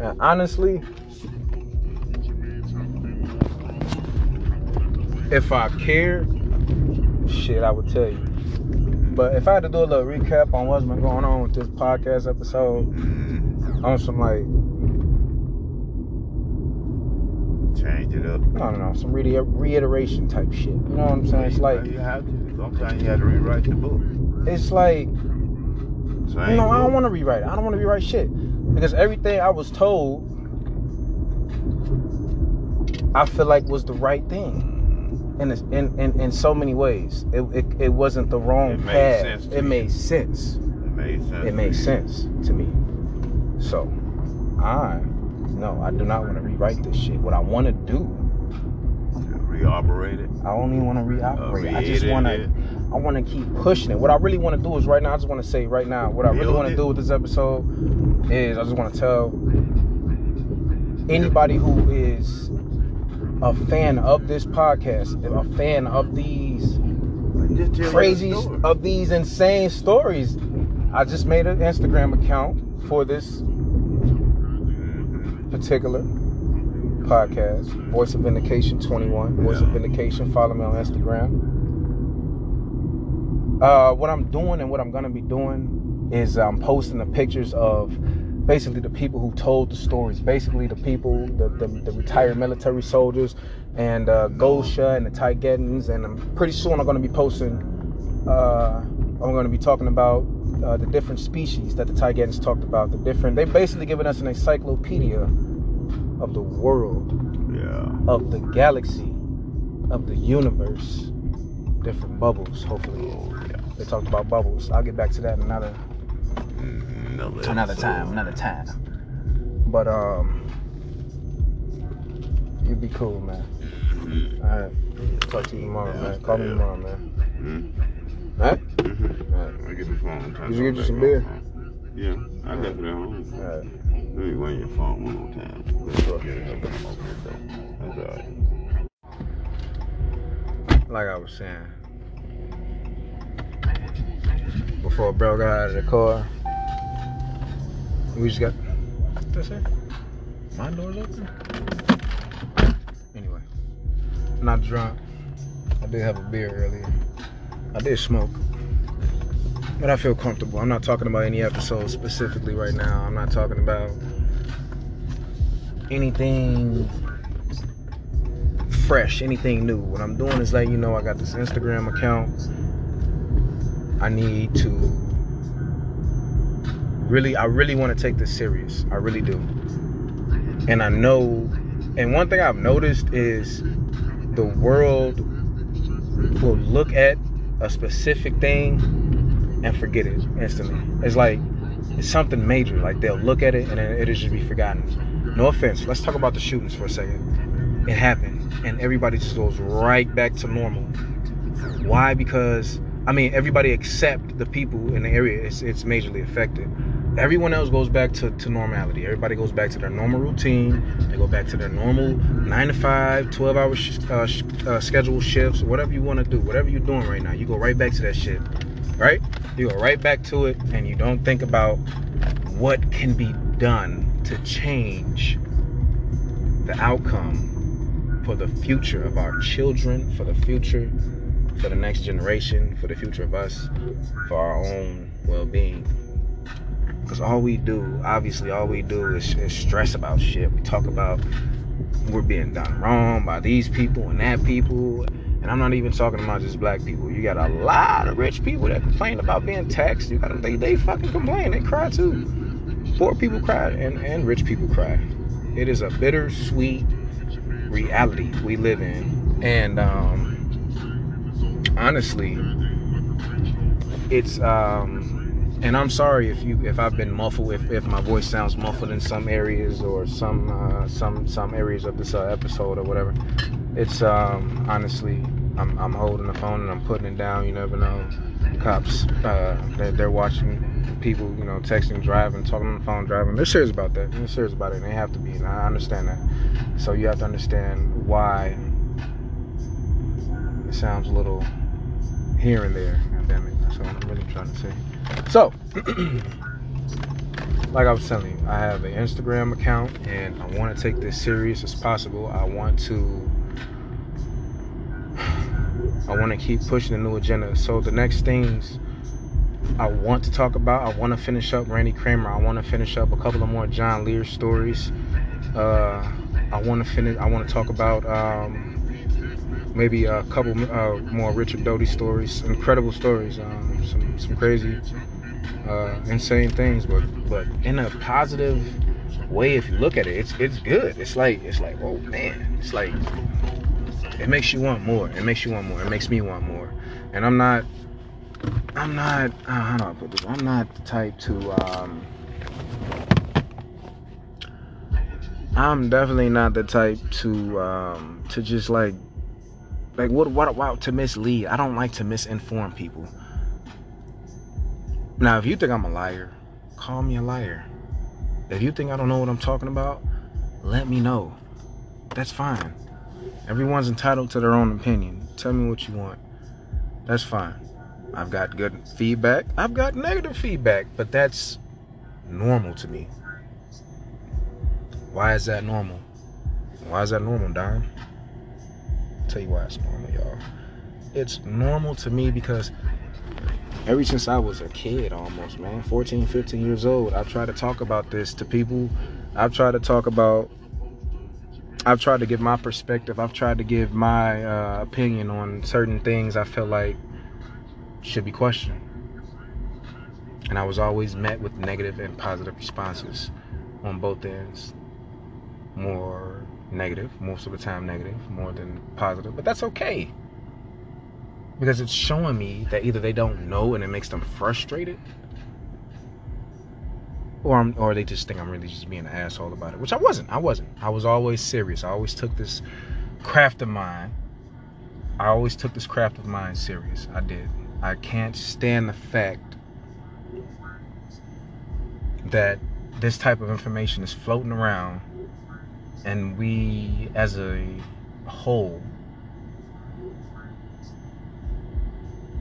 Uh, honestly, if I cared, shit, I would tell you. But if I had to do a little recap on what's been going on with this podcast episode, on some like Change it up. I don't know, some re- reiteration type shit. You know what I'm saying? It's like you have to. Sometimes you have to rewrite the book. it's like Same you know, I don't want to rewrite it. I don't want to rewrite shit because everything I was told, I feel like was the right thing. In, in, in, in so many ways, it, it, it wasn't the wrong It made path. sense to it you. made sense. It made sense. It made sense to me. So, I no, I do not want to rewrite this shit. What I want to do, Reoperate it. I only want to reoperate. I just want to. I want to keep pushing it. What I really want to do is right now. I just want to say right now. What I really want to do with this episode is I just want to tell anybody who is a fan of this podcast, a fan of these crazy, of these insane stories. I just made an Instagram account for this particular podcast, Voice of Vindication 21. Voice of Vindication. Follow me on Instagram. Uh, what I'm doing and what I'm gonna be doing is I'm posting the pictures of basically the people who told the stories. Basically, the people, the the, the retired military soldiers, and uh, Gosia and the Taygetans. And I'm pretty soon I'm gonna be posting. Uh, I'm gonna be talking about uh, the different species that the Taygetans talked about. The different. They basically given us an encyclopedia of the world Yeah. of the galaxy, of the universe, different bubbles. Hopefully, Oh, yeah. they talked about bubbles. I'll get back to that another Another, another time, another time. But um, you'd be cool, man. Mhm. All right, talk to you tomorrow, Yeah, man. Call me tomorrow, man. Mhm. All right, Mhm. all right, I get the phone. Did you get you some beer? Yeah, I left it at home. all right. Let me run your phone one more time. That's all right. Like I was saying, before bro got out of the car, we just got. That's it. My door's open. Anyway, not drunk. I did have a beer earlier. I did smoke. But I feel comfortable. I'm not talking about any episode specifically right now. I'm not talking about anything fresh, anything new. What I'm doing is letting you know I got this Instagram account. I need to really, I really want to take this serious. I really do. And I know, and one thing I've noticed is the world will look at a specific thing and forget it instantly. It's like it's something major. Like they'll look at it and it'll just be forgotten. No offense. Let's talk about the shootings for a second. It happened, and everybody just goes right back to normal. Why? Because I mean, everybody except the people in the area is it's majorly affected. Everyone else goes back to, to normality. Everybody goes back to their normal routine. They go back to their normal 9 to 5, 12 hour sh- uh, sh- uh, scheduled shifts, whatever you want to do, whatever you're doing right now. You go right back to that shit, right? You go right back to it, and you don't think about what can be done to change the outcome for the future of our children, for the future, for the next generation, for the future of us, for our own well being. Because all we do, obviously, all we do is, is stress about shit. We talk about we're being done wrong by these people and that people. And I'm not even talking about just black people. You got a lot of rich people that complain about being taxed. You got them, they they fucking complain. They cry too. Poor people cry and, and rich people cry. It is a bittersweet reality we live in. And um honestly, it's um and I'm sorry if you if I've been muffled if, if my voice sounds muffled in some areas or some uh, some some areas of this uh, episode or whatever. It's um honestly I'm I'm holding the phone and I'm putting it down. You never know. Cops uh they're, they're watching people you know texting, driving, talking on the phone, driving. They're serious about that. They're serious about it. And they have to be. And I understand that. So you have to understand why it sounds a little here and there. God damn it. That's what I'm really trying to say. So, like I was telling you, I have an Instagram account and I want to take this serious as possible. I want to I want to keep pushing the new agenda. So the next things I want to talk about, I want to finish up Randy Cramer. I want to finish up a couple of more John Lear stories. Uh, I want to finish. I want to talk about um, maybe a couple uh, more Richard Doty stories, incredible stories, um, some some crazy, uh, insane things, but but in a positive way. If you look at it, it's it's good. It's like it's like oh man, it's like it makes you want more. It makes you want more. It makes me want more. And I'm not. I'm not. Uh, how do I put this? I'm not the type to. Um, I'm definitely not the type to um, to just like like what what what to mislead. I don't like to misinform people. Now, if you think I'm a liar, call me a liar. If you think I don't know what I'm talking about, let me know. That's fine. Everyone's entitled to their own opinion. Tell me what you want. That's fine. I've got good feedback. I've got negative feedback, but that's normal to me. Why is that normal? Why is that normal, Don? tell you why it's normal, y'all. It's normal to me because ever since I was a kid almost, man, 14, 15 years old, I've tried to talk about this to people. I've tried to talk about I've tried to give my perspective. I've tried to give my uh, opinion on certain things I feel like should be questioned. And I was always met with negative and positive responses on both ends. More negative, most of the time negative, more than positive, but that's okay. Because it's showing me that either they don't know and it makes them frustrated, or I'm, or they just think I'm really just being an asshole about it, which I wasn't. I wasn't. I was always serious. I always took this craft of mine. I always took this craft of mine serious. I did. I can't stand the fact that this type of information is floating around and we as a whole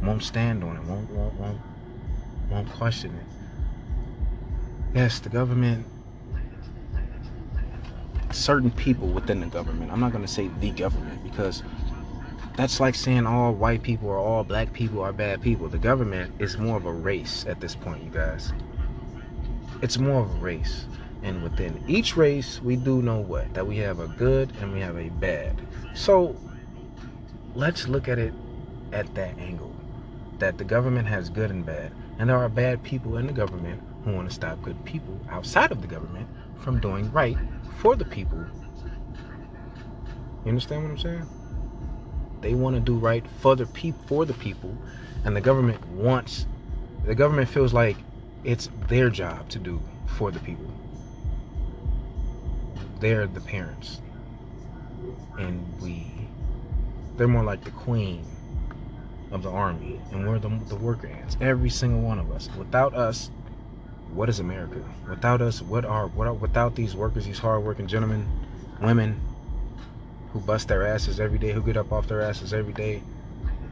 won't stand on it, won't won't won't, won't question it. Yes, the government certain people within the government. I'm not going to say the government because that's like saying all white people or all black people are bad people. The government is more of a race at this point, you guys. It's more of a race. And within each race, we do know what? That we have a good and we have a bad. So let's look at it at that angle. That the government has good and bad. And there are bad people in the government who want to stop good people outside of the government from doing right for the people. You understand what I'm saying? They want to do right for the people for the people and the government wants the government feels like it's their job to do for the people. They're the parents. And we they're more like the queen of the army and we're the, the worker ants every single one of us. Without us what is america? Without us what are what are without these workers these hardworking gentlemen women who bust their asses every day who get up off their asses every day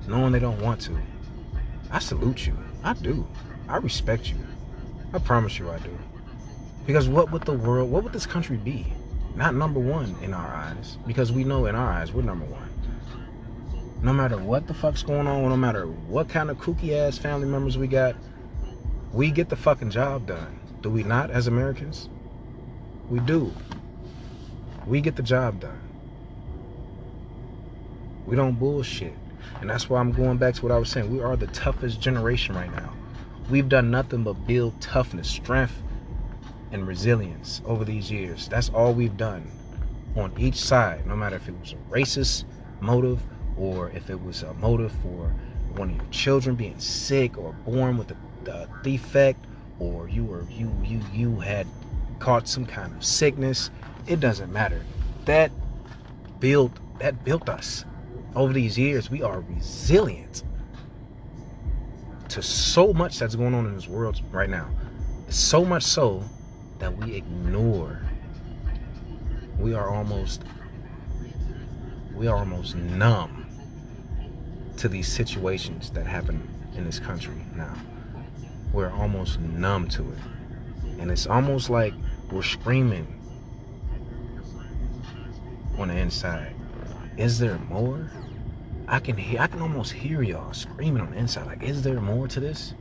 knowing they don't want to i salute you i do i respect you i promise you i do because what would the world what would this country be not number one in our eyes because we know in our eyes we're number one. No matter what the fuck's going on, no matter what kind of kooky ass family members we got, we get the fucking job done. Do we not as Americans? We do. We get the job done. We don't bullshit. And that's why I'm going back to what I was saying. We are the toughest generation right now. We've done nothing but build toughness, strength, and resilience over these years. That's all we've done on each side, no matter if it was a racist motive or if it was a motive for one of your children being sick or born with a, a defect or you were you you you had caught some kind of sickness it doesn't matter that built that built us over these years we are resilient to so much that's going on in this world right now so much so that we ignore. We are almost we are almost numb to these situations that happen in this country now. we're almost numb to it. And it's almost like we're screaming on the inside. Is there more? I can hear I can almost hear y'all screaming on the inside. Like, is there more to this?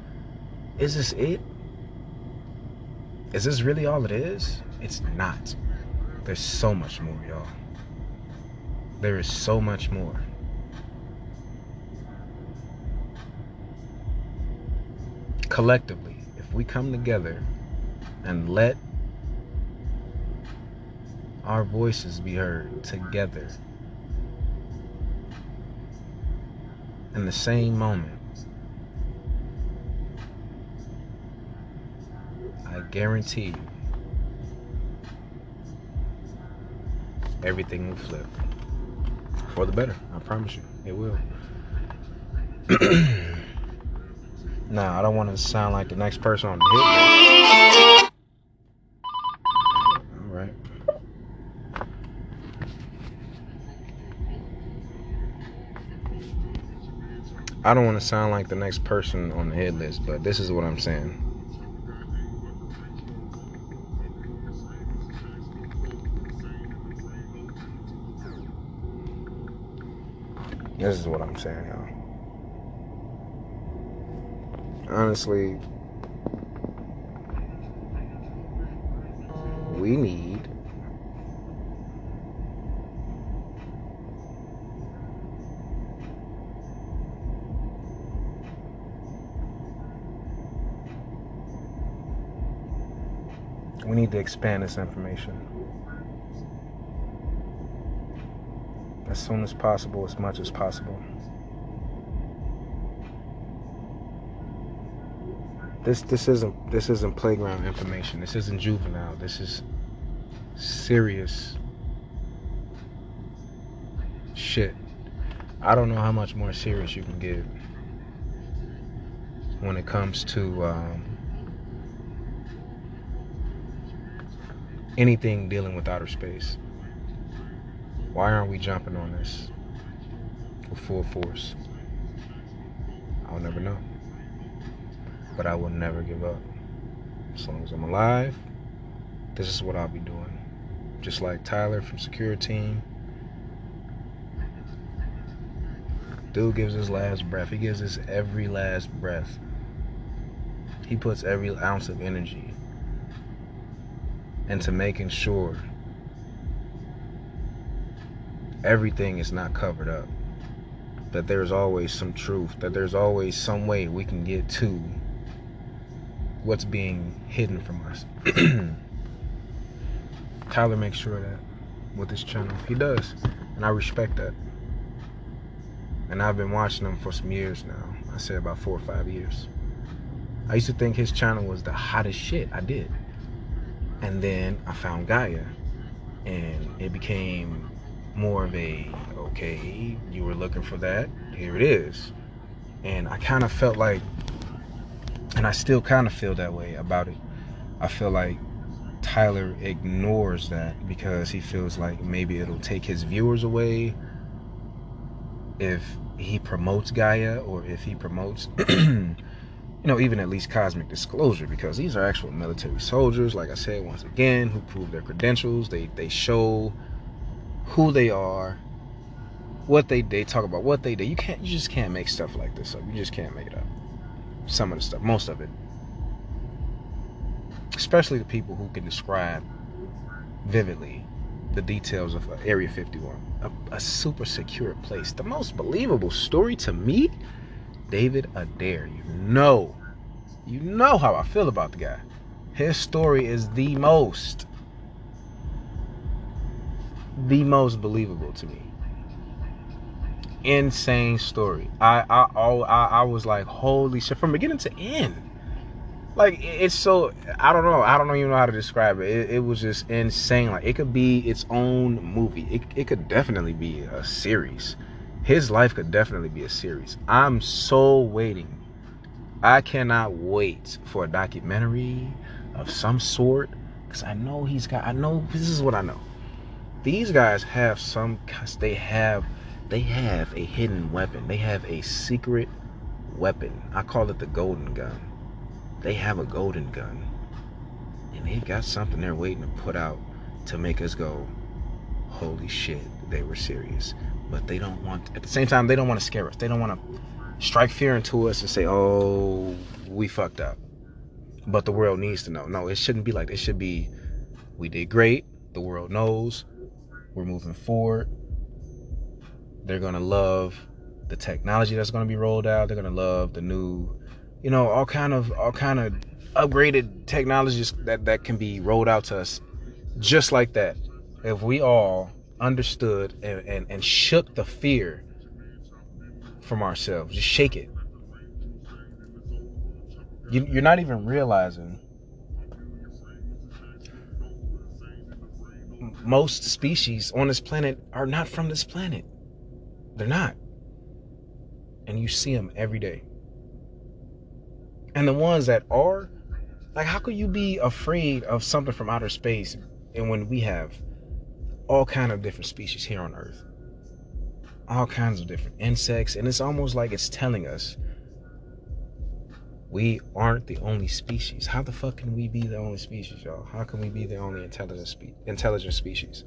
Is this it? Is this really all it is? It's not. There's so much more, y'all. There is so much more. Collectively, if we come together and let our voices be heard together in the same moment, I guarantee you everything will flip for the better. I promise you, it will. nah, I don't want to sound like the next person on the hit list. I don't want to sound like the next person on the hit list, but this is what I'm saying. This is what I'm saying, y'all. Honestly, we need we need to expand this information as soon as possible, as much as possible. This this isn't this isn't playground information. This isn't juvenile. This is serious shit. I don't know how much more serious you can get when it comes to um, anything dealing with outer space. Why aren't we jumping on this with full force? I'll never know. But I will never give up. As long as I'm alive, this is what I'll be doing. Just like Tyler from Secure Team. Dude gives his last breath. He gives his every last breath. He puts every ounce of energy into making sure everything is not covered up. That there's always some truth, that there's always some way we can get to what's being hidden from us. Tyler makes sure that with his channel. He does. And I respect that. And I've been watching him for some years now. I say about four or five years. I used to think his channel was the hottest shit. I did. And then I found Gaia. And it became more of a okay, you were looking for that, here it is. And I kind of felt like, and I still kind of feel that way about it. I feel like Tyler ignores that because he feels like maybe it'll take his viewers away if he promotes Gaia or if he promotes, you know, even at least cosmic disclosure because these are actual military soldiers, like I said once again, who prove their credentials. They they show who they are, what they they talk about what they do. You can't you just can't make stuff like this up. You just can't make it up. Some of the stuff, most of it. Especially the people who can describe vividly the details of uh, Area 51, a, a super secure place. The most believable story to me, David Adair. You know, you know how I feel about the guy. His story is the most the most believable to me. Insane story. I I I, I was like, holy shit, from beginning to end. Like it's so I don't know I don't even know how to describe it. It, it was just insane. Like it could be its own movie. It it could definitely be a series. His life could definitely be a series. I'm so waiting. I cannot wait for a documentary of some sort because I know he's got. I know this is what I know these guys have some they have they have a hidden weapon they have a secret weapon i call it the golden gun they have a golden gun. And they've got something they're waiting to put out to make us go, holy shit, they were serious. But they don't want, at the same time, they don't want to scare us. They don't want to strike fear into us and say, oh, we fucked up. But the world needs to know. No, it shouldn't be like It should be, we did great. The world knows. We're moving forward. They're going to love the technology that's going to be rolled out. They're going to love the new, you know, all kind of, all kind of upgraded technologies that, that can be rolled out to us just like that. If we all understood and, and, and shook the fear from ourselves. Just shake it. You, you're not even realizing most species on this planet are not from this planet. They're not. And you see them every day. And the ones that are, like, how could you be afraid of something from outer space and when we have all kind of different species here on Earth? all kinds of different insects, and it's almost like it's telling us we aren't the only species. How the fuck can we be the only species, y'all? How can we be the only intelligent spe- intelligent species?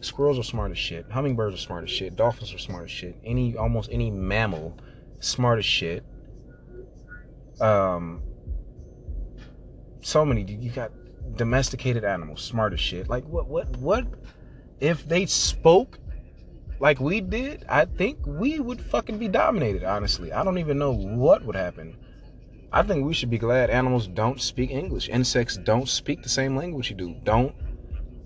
Squirrels are smart as shit. Hummingbirds are smart as shit. Dolphins are smart as shit. Any almost any mammal, smart as shit. Um, so many. You got domesticated animals, smart as shit. Like what? What? What? If they spoke like we did, I think we would fucking be dominated, honestly. I don't even know what would happen. I think we should be glad animals don't speak English. Insects don't speak the same language you do. Don't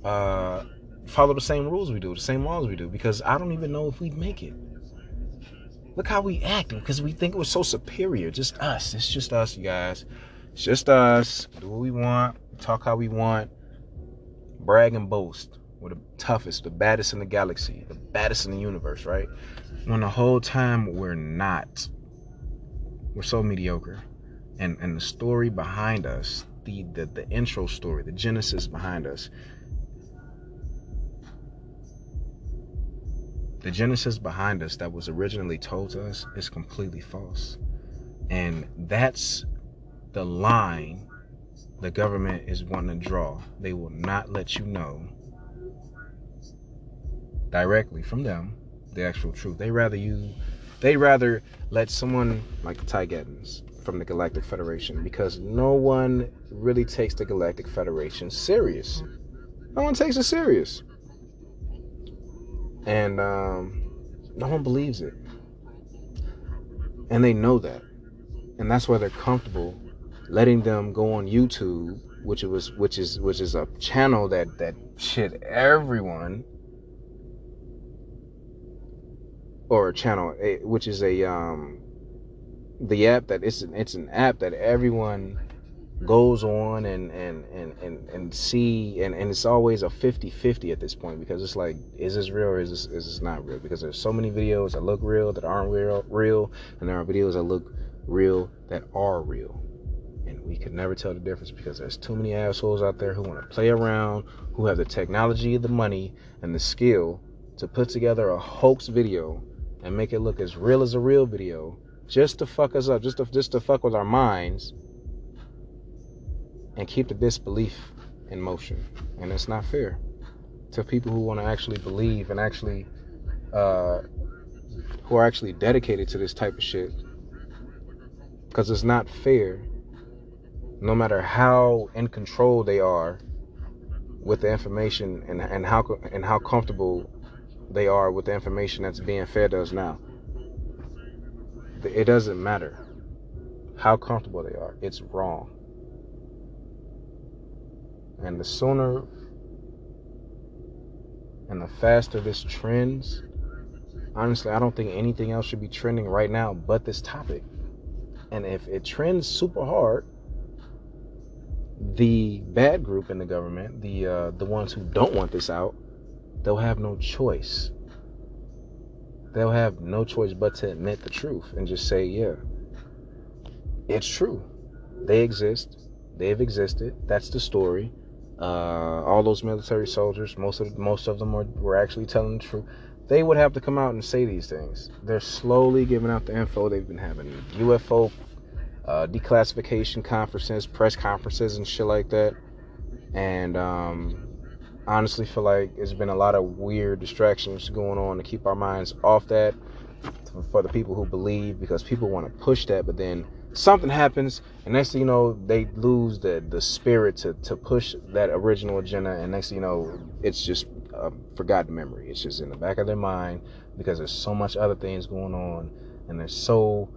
uh, follow the same rules we do, the same laws we do, because I don't even know if we'd make it. Look how we act because we think was so superior. Just us. It's just us, you guys. It's just us. Do what we want. Talk how we want. Brag and boast. The toughest, the baddest in the galaxy, the baddest in the universe, right? When the whole time we're not. We're so mediocre. And and the story behind us, the the, the intro story, the genesis behind us. The genesis behind us that was originally told to us is completely false. And that's the line the government is wanting to draw. They will not let you know directly from them the actual truth. They rather you they rather let someone like Taygetans from the Galactic Federation because no one really takes the Galactic Federation serious. No one takes it serious. And um, no one believes it. And they know that. And that's why they're comfortable letting them go on YouTube, which was which is which is a channel that that shit everyone or a channel, which is a um, the app that it's an, it's an app that everyone goes on and and and and, and see and, and it's always a 50-50 at this point because it's like is this real or is this is this not real? Because there's so many videos that look real that aren't real real and there are videos that look real that are real. And we could never tell the difference because there's too many assholes out there who want to play around who have the technology the money and the skill to put together a hoax video and make it look as real as a real video just to fuck us up, just to, just to fuck with our minds and keep the disbelief in motion. And it's not fair to people who want to actually believe and actually, uh, who are actually dedicated to this type of shit. Because it's not fair, no matter how in control they are with the information and, and how and how comfortable they are with the information that's being fed us now. It doesn't matter how comfortable they are, it's wrong. And the sooner and the faster this trends, honestly, I don't think anything else should be trending right now but this topic. And if it trends super hard, the bad group in the government, the uh, the ones who don't want this out, they'll have no choice. They'll have no choice but to admit the truth and just say, yeah, it's true. They exist. They've existed. That's the story. Uh, all those military soldiers, most of most of them were, were actually telling the truth. They would have to come out and say these things. They're slowly giving out the info. They've been having UFO uh, declassification conferences, press conferences, and shit like that. And um, honestly, feel like it's been a lot of weird distractions going on to keep our minds off that for the people who believe because people want to push that, but then something happens, and next thing you know, they lose the the spirit to to push that original agenda, and next thing you know, it's just a forgotten memory. It's just in the back of their mind because there's so much other things going on, and there's so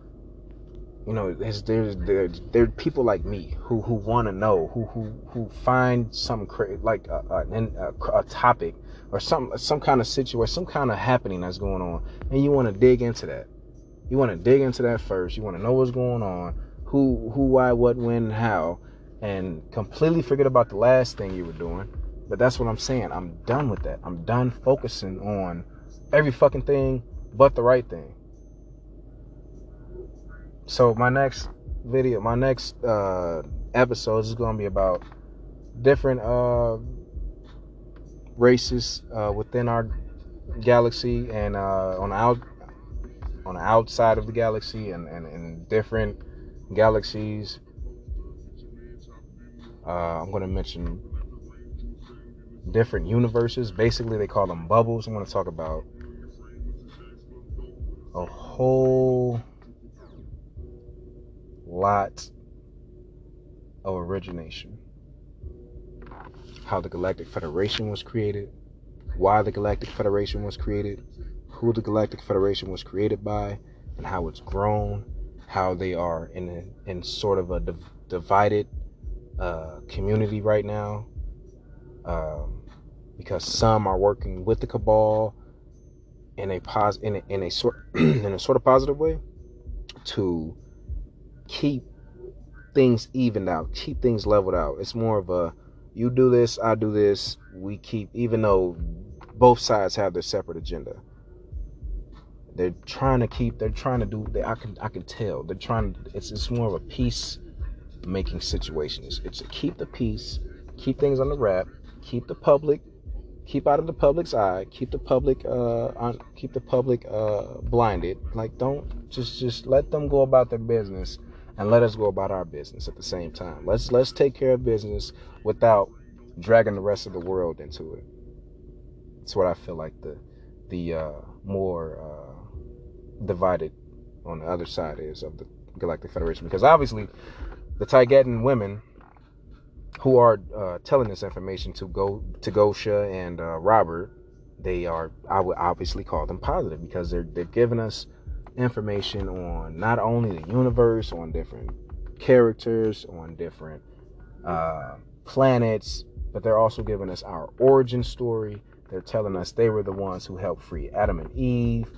you know, there's there's there are people like me who who want to know, who who who find some cra- like a, a, a, topic or some some kind of situation, some kind of happening that's going on, and you want to dig into that. You want to dig into that first. You want to know what's going on, who who why what when how, and completely forget about the last thing you were doing. But that's what I'm saying. I'm done with that. I'm done focusing on every fucking thing but the right thing. So my next video, my next uh, episode is going to be about different uh, races uh, within our galaxy and uh, on out on the outside of the galaxy and, and, and different galaxies. Uh, I'm going to mention different universes. Basically, they call them bubbles. I'm going to talk about a whole lot of origination. How the Galactic Federation was created, why the Galactic Federation was created, who the Galactic Federation was created by, and how it's grown, how they are in a, in sort of a div- divided uh, community right now, um, because some are working with the cabal in a pos in a, in a sort in a sort of positive way to keep things evened out, keep things leveled out. It's more of a you do this, I do this. We keep, even though both sides have their separate agenda. They're trying to keep. They're trying to do. They, I can. I can tell. They're trying. It's. It's more of a peace making situation. It's. It's to keep the peace, keep things on the wrap, keep the public, keep out of the public's eye, keep the public. Uh. On, keep the public. Uh. Blinded. Like don't just. Just let them go about their business and let us go about our business at the same time. Let's let's take care of business without dragging the rest of the world into it. That's what I feel like the the uh, more uh, divided on the other side is of the Galactic Federation because obviously the Taygetan women who are uh, telling this information to go to Gosia and uh, Robert, they are I would obviously call them positive because they're they're giving us information on not only the universe, on different characters, on different uh, planets, but they're also giving us our origin story. They're telling us they were the ones who helped free Adam and Eve.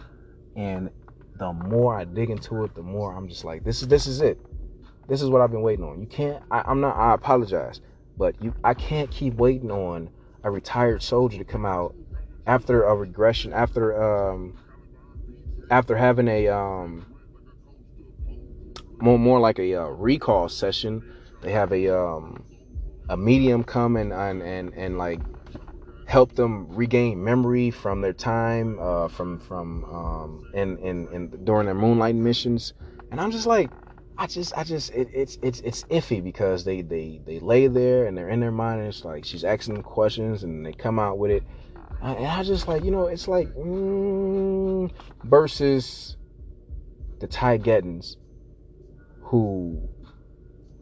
And the more I dig into it, the more I'm just like, this is this is it. This is what I've been waiting on. You can't. I, I'm not. I apologize, but you. I can't keep waiting on a retired soldier to come out after a regression, after um, after having a um more more like a uh, recall session, they have a um a medium come and and and, and like help them regain memory from their time uh from from um in in, in during their moonlight missions. And i'm just like i just i just it, it's it's it's iffy because they they they lay there and they're in their mind and it's like she's asking them questions and they come out with it and I just like, you know, it's like mm, versus the Taygetans who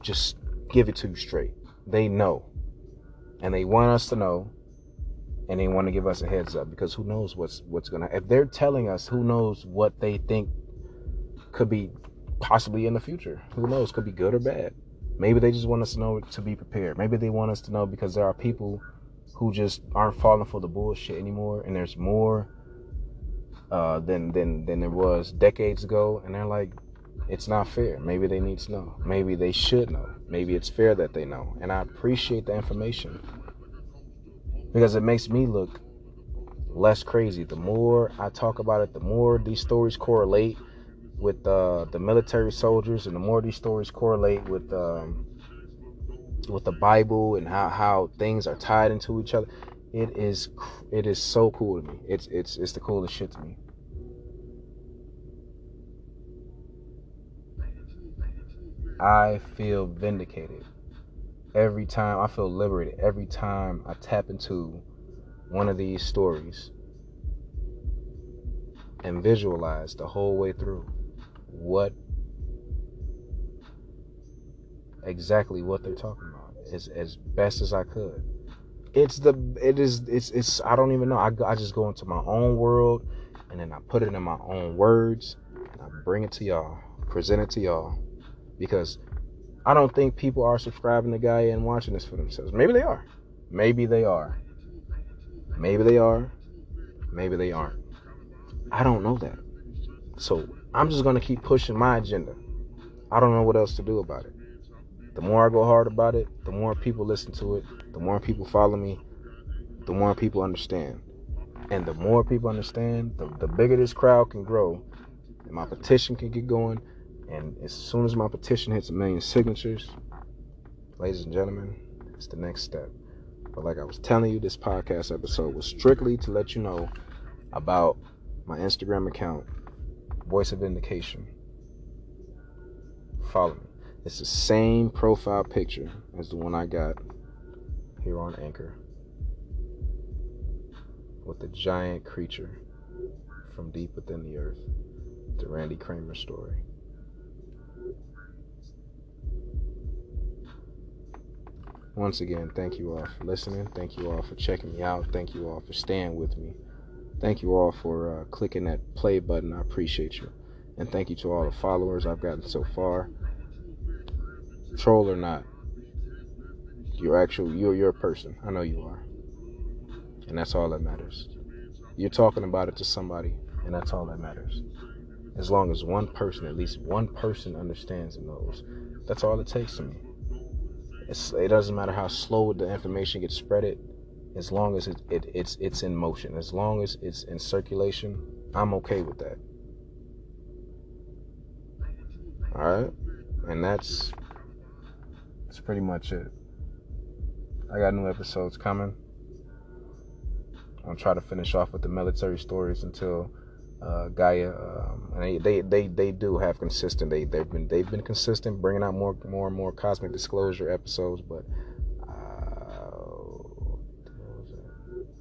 just give it to you straight. They know. And they want us to know. And they want to give us a heads up because who knows what's what's gonna if they're telling us who knows what they think could be possibly in the future. Who knows? Could be good or bad. Maybe they just want us to know to be prepared. Maybe they want us to know because there are people who just aren't falling for the bullshit anymore, and there's more uh, than than than there was decades ago, and they're like, it's not fair. Maybe they need to know. Maybe they should know. Maybe it's fair that they know, and I appreciate the information because it makes me look less crazy. The more I talk about it, the more these stories correlate with uh, the military soldiers, and the more these stories correlate with um, with the Bible and how how things are tied into each other. It is it is so cool to me. It's it's it's the coolest shit to me. I feel vindicated every time. I feel liberated every time I tap into one of these stories and visualize the whole way through what exactly what they're talking about as as best as I could. It's the it is it's it's I don't even know. I I just go into my own world and then I put it in my own words and I bring it to y'all, present it to y'all because I don't think people are subscribing to Gaia and watching this for themselves. Maybe they are. Maybe they are. Maybe they are. Maybe they aren't. I don't know that. So I'm just gonna keep pushing my agenda. I don't know what else to do about it. The more I go hard about it, the more people listen to it, the more people follow me, the more people understand. And the more people understand, the, the bigger this crowd can grow, and my petition can get going. And as soon as my petition hits a million signatures, ladies and gentlemen, it's the next step. But like I was telling you, this podcast episode was strictly to let you know about my Instagram account, Voice of Vindication. Follow me. It's the same profile picture as the one I got here on Anchor with the giant creature from deep within the earth, the Randy Cramer story. Once again, thank you all for listening. Thank you all for checking me out. Thank you all for staying with me. Thank you all for uh, clicking that play button. I appreciate you. And thank you to all the followers I've gotten so far. Troll or not, you're actual you're your person. I know you are. And that's all that matters. You're talking about it to somebody, and that's all that matters. As long as one person, at least one person understands and knows. That's all it takes to me. It's, it doesn't matter how slow the information gets spread it, as long as it, it, it's it's in motion, as long as it's in circulation, I'm okay with that. All right, and that's that's pretty much it. I got new episodes coming. I'm try to finish off with the military stories until uh, Gaia, um, and they, they, they they do have consistent. They they've been they've been consistent, bringing out more more and more cosmic disclosure episodes, but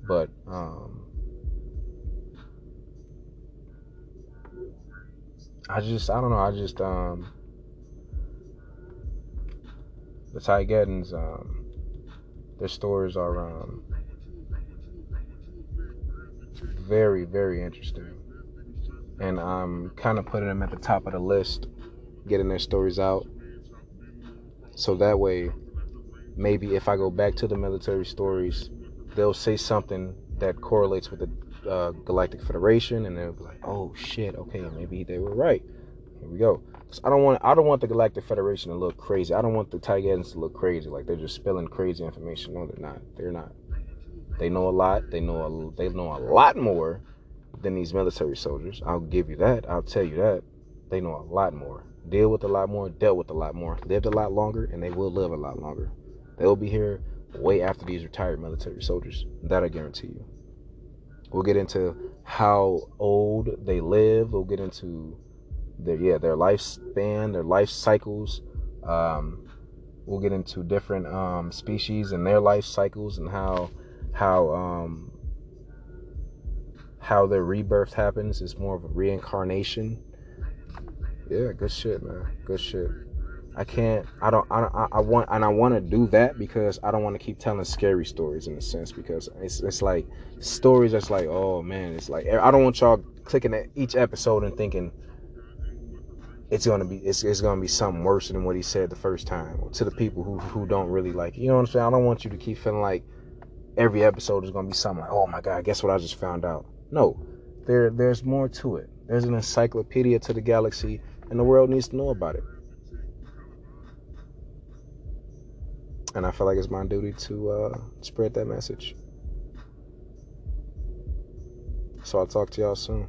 But um, I just I don't know. I just um, the Taygetans, um, their stories are um, very very interesting, and I'm kind of putting them at the top of the list, getting their stories out, so that way, maybe if I go back to the military stories they'll say something that correlates with the uh, Galactic Federation, and they'll be like, "Oh shit, okay, maybe they were right." Here we go. So I don't want I don't want the Galactic Federation to look crazy. I don't want the Taygetans to look crazy, like they're just spilling crazy information. No, they're not. They're not. They know a lot. They know a, they know a lot more than these military soldiers. I'll give you that. I'll tell you that. They know a lot more. Deal with a lot more. Dealt with a lot more. Lived a lot longer, and they will live a lot longer. They will be here way after these retired military soldiers. That I guarantee you. We'll get into how old they live. We'll get into their yeah their lifespan, their life cycles. Um, we'll get into different um, species and their life cycles and how how um, how their rebirth happens. It's more of a reincarnation. Yeah, good shit, man. Good shit. I can't. I don't. I, I want and I want to do that because I don't want to keep telling scary stories in a sense because it's it's like stories that's like oh man it's like I don't want y'all clicking at each episode and thinking it's gonna be it's, it's gonna be something worse than what he said the first time to the people who who don't really like it. you know what I'm saying I don't want you to keep feeling like every episode is gonna be something like oh my god guess what I just found out no there there's more to it there's an encyclopedia to the galaxy and the world needs to know about it and I feel like it's my duty to uh, spread that message. So I'll talk to y'all soon.